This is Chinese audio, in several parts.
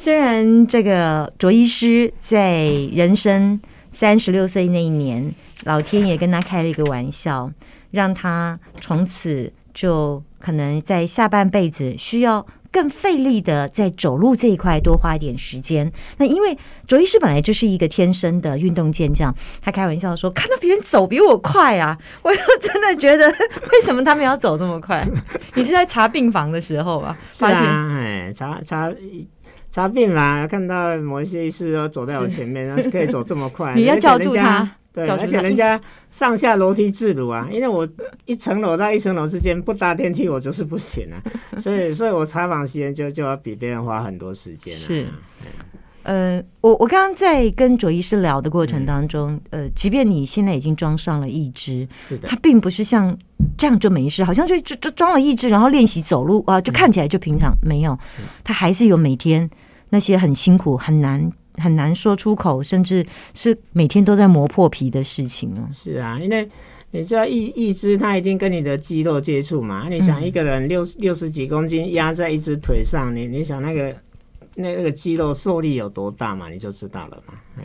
虽然这个卓医师在人生三十六岁那一年，老天爷跟他开了一个玩笑，让他从此就可能在下半辈子需要更费力的在走路这一块多花一点时间。那因为卓医师本来就是一个天生的运动健将，他开玩笑说，看到别人走比我快啊，我就真的觉得为什么他们要走这么快？你是在查病房的时候啊？是啊，哎，查查。查病嘛，看到某一些医师都走在我前面，然后可以走这么快，你要叫住他，对，而且人家上下楼梯自如啊，因为我一层楼到一层楼之间不搭电梯，我就是不行啊，所以，所以我采访时间就就要比别人花很多时间。是，呃，我我刚刚在跟卓医师聊的过程当中，呃，即便你现在已经装上了义肢，它并不是像这样就没事，好像就就就装了义肢，然后练习走路啊，就看起来就平常，没有，它还是有每天。那些很辛苦、很难、很难说出口，甚至是每天都在磨破皮的事情哦。是啊，因为你知道，一一只它一定跟你的肌肉接触嘛。你想一个人六六十几公斤压在一只腿上，你你想那个那那个肌肉受力有多大嘛？你就知道了嘛。嗯，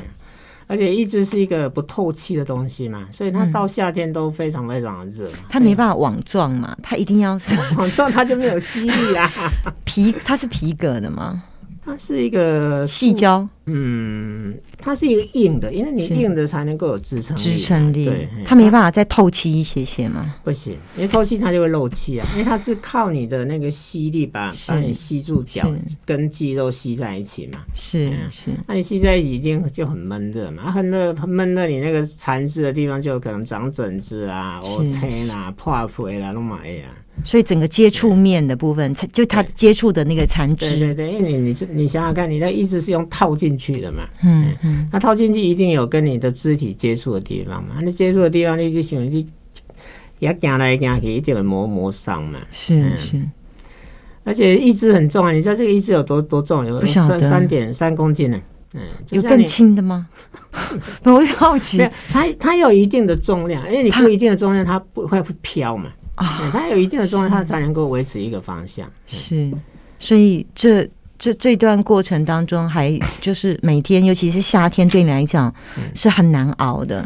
而且一只是一个不透气的东西嘛，所以它到夏天都非常非常的热。它没办法网状嘛，它一定要 网状，它就没有吸力啦。皮，它是皮革的吗？它是一个细胶，嗯，它是一个硬的，因为你硬的才能够有支撑支撑力。对，它没办法再透气一些些吗？不行，因为透气它就会漏气啊。因为它是靠你的那个吸力把把你吸住脚跟肌肉吸在一起嘛。是是，那你吸在一起一定就很闷热嘛，很热很闷热，你那个残肢的地方就可能长疹子啊、凹陷啊、破皮啦、弄嘛哎呀。所以整个接触面的部分，就它接触的那个残肢，对对对，因为你你是你想想看，你的一直是用套进去的嘛，嗯嗯，那套进去一定有跟你的肢体接触的地方嘛，那接触的地方，你就想你也行来行去，一定会磨磨伤嘛，是是，而且一只很重啊，你知道这个一只有多多重？有三三点三公斤呢，嗯，有更轻的吗？我也好奇，它它有一定的重量，因为你不一定的重量，它不会会飘嘛。啊，它有一定的重量，它才能够维持一个方向。是，所以这这这段过程当中，还 就是每天，尤其是夏天，对你来讲是很难熬的。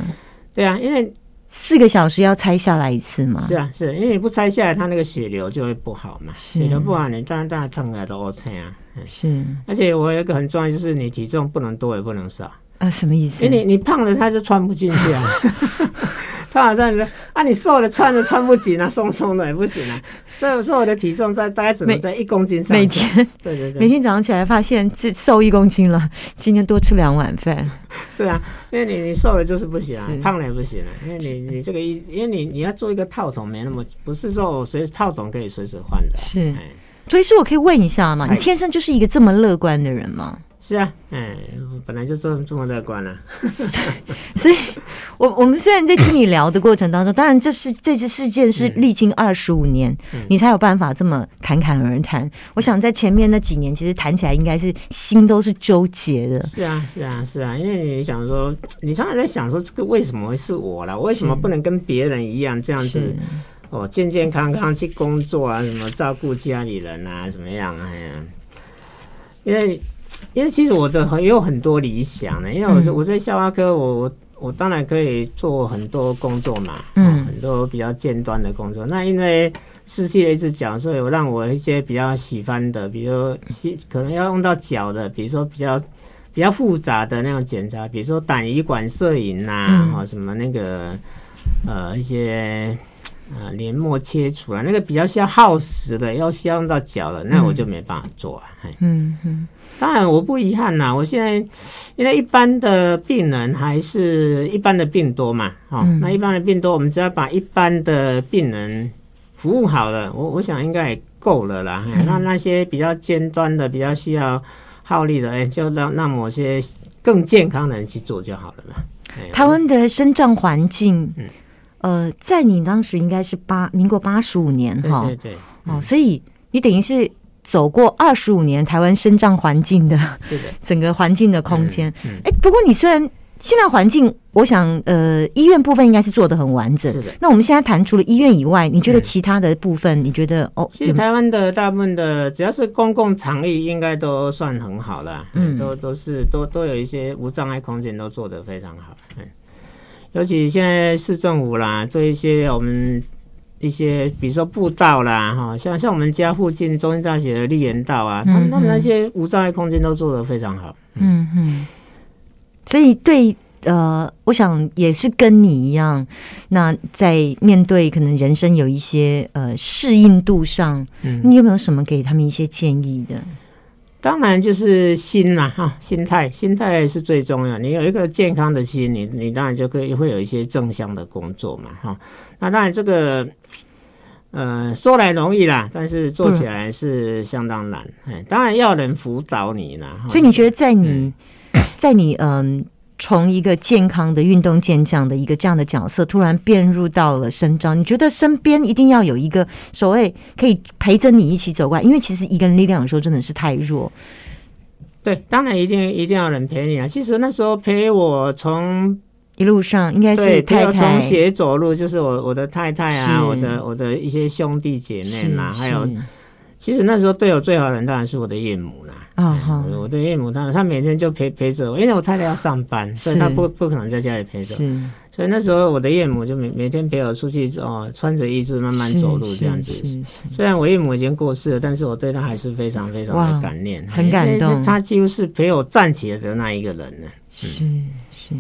对啊，因为四个小时要拆下来一次嘛。是啊，是因为你不拆下来，它那个血流就会不好嘛。血流不好，你当然当然疼啊都 OK 啊。是，而且我有一个很重要，就是你体重不能多也不能少啊。什么意思？因为你你胖了，它就穿不进去啊。穿好这样子啊，你瘦的穿的穿不紧啊，松松的也不行啊。所以我说我的体重在大概只能在一公斤上。每天对对对，每天早上起来发现自瘦一公斤了，今天多吃两碗饭。对啊，因为你你瘦了就是不行啊，胖了也不行啊。因为你你这个一，因为你你要做一个套筒，没那么不是说我随套筒可以随时换的。是，所以是我可以问一下吗？你天生就是一个这么乐观的人吗？是啊，哎，本来就这么这么乐观 了。所以，我我们虽然在听你聊的过程当中，当然这是这次事件是历经二十五年，你才有办法这么侃侃而谈。我想在前面那几年，其实谈起来应该是心都是纠结的。是啊，是啊，是啊，因为你想说，你常常在想说，这个为什么会是我了？为什么不能跟别人一样这样子？哦，健健康康去工作啊，什么照顾家里人啊，怎么样？哎呀，因为。因为其实我的也有很多理想呢，因为我我在校花科，我我我当然可以做很多工作嘛，嗯，很多比较尖端的工作。那因为失去了一只脚，所以我让我一些比较喜欢的，比如可能要用到脚的，比如说比较比较复杂的那种检查，比如说胆胰管摄影呐，啊，什么那个呃一些呃黏膜切除啊，那个比较需要耗时的，要需要用到脚的，那我就没办法做啊，嗯嗯。当然，我不遗憾呐。我现在因为一般的病人还是一般的病多嘛，哦，那一般的病多，我们只要把一般的病人服务好了，我我想应该也够了啦。那那些比较尖端的、比较需要耗力的，哎，就让让某些更健康的人去做就好了嘛。台湾的生长环境，呃，在你当时应该是八民国八十五年哈，对对，哦，所以你等于是。走过二十五年台湾生长环境的 整个环境的空间，哎，不过你虽然现在环境，我想，呃，医院部分应该是做的很完整。是的。那我们现在谈除了医院以外，你觉得其他的部分，你觉得哦？其实台湾的大部分的，只要是公共场域，应该都算很好了。嗯，都都是都都有一些无障碍空间，都做得非常好。嗯，尤其现在市政府啦，做一些我们一些，比如说步道啦，哈，像像我们家附近中心大学的绿园道啊，他们他们那些无障碍空间都做得非常好。嗯嗯。所以，对呃，我想也是跟你一样，那在面对可能人生有一些呃适应度上，嗯，你有没有什么给他们一些建议的？当然就是心嘛，哈，心态，心态是最重要。你有一个健康的心，你你当然就可以会有一些正向的工作嘛，哈。那当然这个呃说来容易啦，但是做起来是相当难。哎，当然要人辅导你啦。所以你觉得在你？在你嗯，从一个健康的运动健将的一个这样的角色，突然变入到了伸张，你觉得身边一定要有一个所谓可以陪着你一起走过来，因为其实一个人力量有时候真的是太弱。对，当然一定一定要人陪你啊。其实那时候陪我从一路上应该是太太从斜走路，就是我我的太太啊，我的我的一些兄弟姐妹嘛，还有。其实那时候对我最好的人当然是我的岳母啦。啊哈，我的岳母，她她每天就陪陪着我，因为我太太要上班，所以她不不可能在家里陪着。所以那时候我的岳母就每每天陪我出去哦，穿着衣服慢慢走路这样子。虽然我岳母已经过世了，但是我对她还是非常非常的感念，很感动。她几乎是陪我站起来的那一个人呢。是是。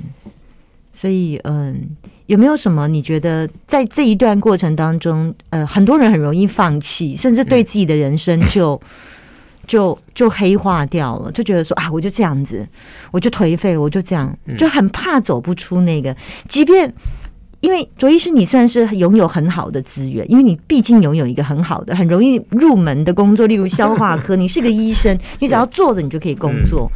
所以，嗯，有没有什么你觉得在这一段过程当中，呃，很多人很容易放弃，甚至对自己的人生就就就黑化掉了，就觉得说啊，我就这样子，我就颓废了，我就这样，就很怕走不出那个，即便。因为卓医师，你算是拥有很好的资源，因为你毕竟拥有一个很好的、很容易入门的工作，例如消化科。你是个医生，你只要坐着，你就可以工作。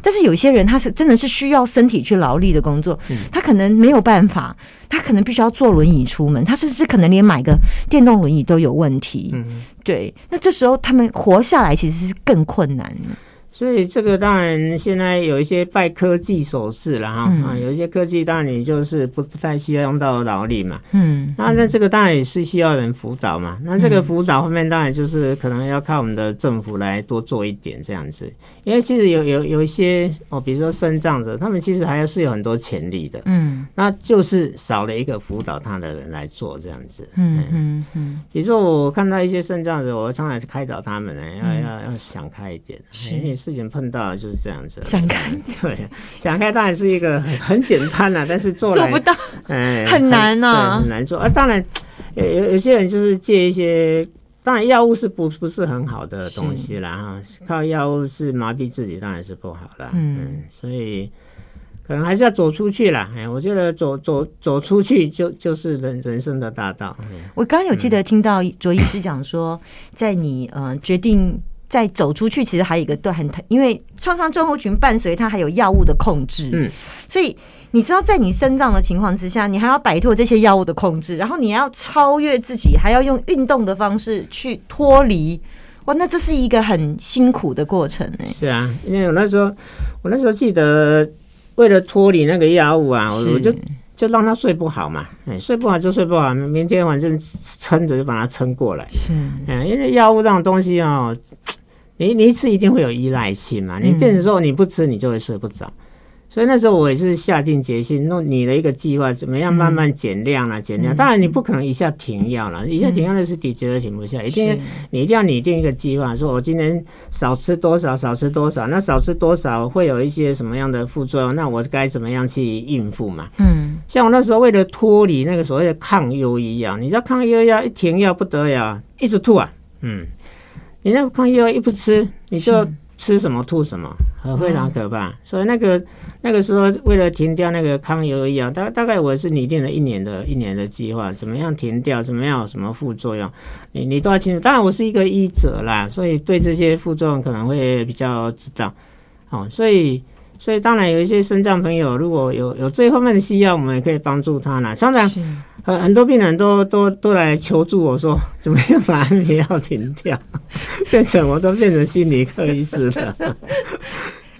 但是有些人，他是真的是需要身体去劳力的工作，他可能没有办法，他可能必须要坐轮椅出门，他甚至可能连买个电动轮椅都有问题。对，那这时候他们活下来其实是更困难的。所以这个当然现在有一些拜科技手势了哈啊，有一些科技当然你就是不不太需要用到劳力嘛，嗯，那那这个当然也是需要人辅导嘛。那这个辅导方面当然就是可能要靠我们的政府来多做一点这样子，因为其实有有有一些哦，比如说肾脏者，他们其实还是有很多潜力的，嗯，那就是少了一个辅导他的人来做这样子，嗯嗯嗯。比如说我看到一些肾脏者，我常常开导他们呢，要要要想开一点，因为。事情碰到就是这样子，想开 对，想开当然是一个很很简单啦，但是做做不到，哎，很难啊，很难做啊。当然，有有有些人就是借一些，当然药物是不不是很好的东西啦哈，靠药物是麻痹自己，当然是不好的。嗯，所以可能还是要走出去啦。哎，我觉得走走走出去就就是人人生的大道。我刚刚有记得听到卓医师讲说，在你呃决定。再走出去，其实还有一个段很，因为创伤症候群伴随它还有药物的控制，嗯，所以你知道，在你生长的情况之下，你还要摆脱这些药物的控制，然后你要超越自己，还要用运动的方式去脱离，哇，那这是一个很辛苦的过程呢。是啊，因为我那时候，我那时候记得，为了脱离那个药物啊，我就就让他睡不好嘛，哎，睡不好就睡不好，明天反正撑着就把它撑过来。是，嗯，因为药物这种东西啊。你你一吃一定会有依赖性嘛？你变成说你不吃你就会睡不着，所以那时候我也是下定决心弄你的一个计划，怎么样慢慢减量啊？减量当然你不可能一下停药了，一下停药那是绝对停不下，一定你一定要拟定一个计划，说我今天少吃多少，少吃多少，那少吃多少会有一些什么样的副作用？那我该怎么样去应付嘛？嗯，像我那时候为了脱离那个所谓的抗忧郁药，你知道抗忧郁药一停药不得了，一直吐啊，嗯。你那个抗药一不吃，你就吃什么吐什么，很非常可怕。所以那个那个时候，为了停掉那个抗药药，大大概我是拟定了一年的一年的计划，怎么样停掉，怎么样有什么副作用，你你都要清楚。当然，我是一个医者啦，所以对这些副作用可能会比较知道。哦，所以所以当然有一些肾脏朋友，如果有有这方面的需要，我们也可以帮助他啦。当然。很很多病人都都都来求助我说，怎么样把安眠药停掉？变成我都变成心理科医师了。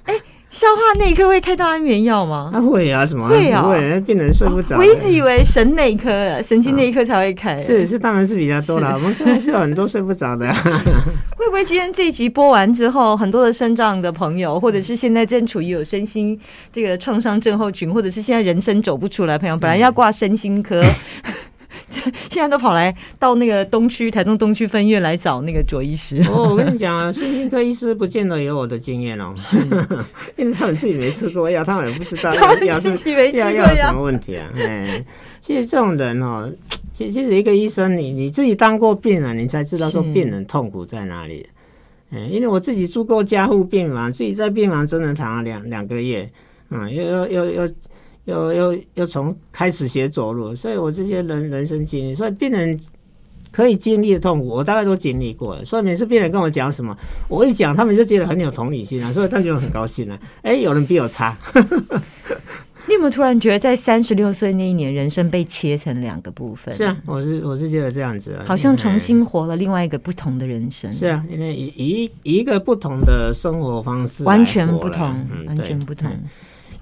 哎，消化内科会开到安眠药吗？啊会啊，怎么会啊会？病人睡不着。我一直以为神内科、神经内科才会开。是是，当然是比较多了。我们还是有很多睡不着的。会不会今天这一集播完之后，很多的身障的朋友，或者是现在正处于有身心这个创伤症候群，或者是现在人生走不出来朋友，本来要挂身心科。现在都跑来到那个东区台中东区分院来找那个卓医师。哦，我跟你讲啊，身心科医师不见得有我的经验哦，因为他们自己没吃过药，他们也不知道 要自己没吃过药什么问题啊。哎，其实这种人哦，其其实一个医生，你你自己当过病人，你才知道说病人痛苦在哪里。嗯，因为我自己住过加护病房，自己在病房真的躺了两两个月，嗯，又又又又。又又又从开始学走路，所以我这些人人生经历，所以病人可以经历的痛苦，我大概都经历过了。所以每次病人跟我讲什么，我一讲，他们就觉得很有同理心啊，所以他就很高兴了。哎，有人比我差。你有没有突然觉得，在三十六岁那一年，人生被切成两个部分？是啊，我是我是觉得这样子啊，好像重新活了另外一个不同的人生。是啊，因为一一一个不同的生活方式，完全不同，完全不同。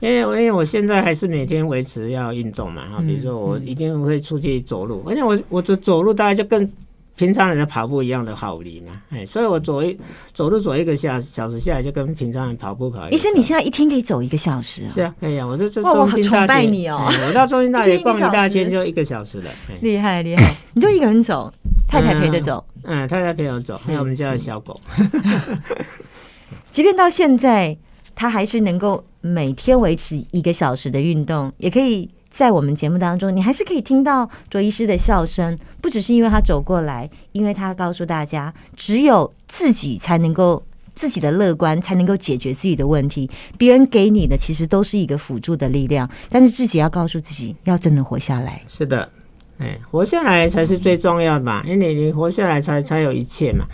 因为因为我现在还是每天维持要运动嘛，哈，比如说我一定会出去走路，而且我我的走路大概就跟平常人的跑步一样的好离嘛，哎，所以我走一走路走一个小小时下来，就跟平常人跑步跑。医生，你现在一天可以走一个小时啊？是啊，可以啊，我就就我很崇拜你哦，我到中心大 学逛一大圈就一个小时了，厉害厉害！你就一个人走，太太陪着走，嗯，太太陪我走，还有我们家的小狗。即便到现在。他还是能够每天维持一个小时的运动，也可以在我们节目当中，你还是可以听到卓医师的笑声。不只是因为他走过来，因为他告诉大家，只有自己才能够自己的乐观，才能够解决自己的问题。别人给你的其实都是一个辅助的力量，但是自己要告诉自己，要真的活下来。是的，哎，活下来才是最重要的嘛，因为你你活下来才才有一切嘛。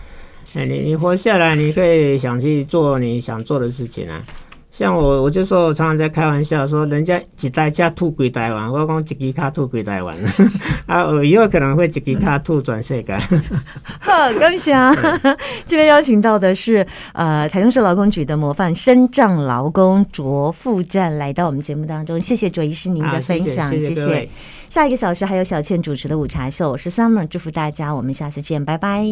哎，你你活下来，你可以想去做你想做的事情啊。像我，我就说我常常在开玩笑说，人家几代家吐归台湾，我讲一支卡吐归台湾 啊，我以后可能会一支卡吐转世界。好，恭喜啊！今天邀请到的是呃台中市劳工局的模范身障劳工卓富站来到我们节目当中，谢谢卓医师您的分享，谢谢。下一个小时还有小倩主持的午茶秀，我是 Summer，祝福大家，我们下次见，拜拜。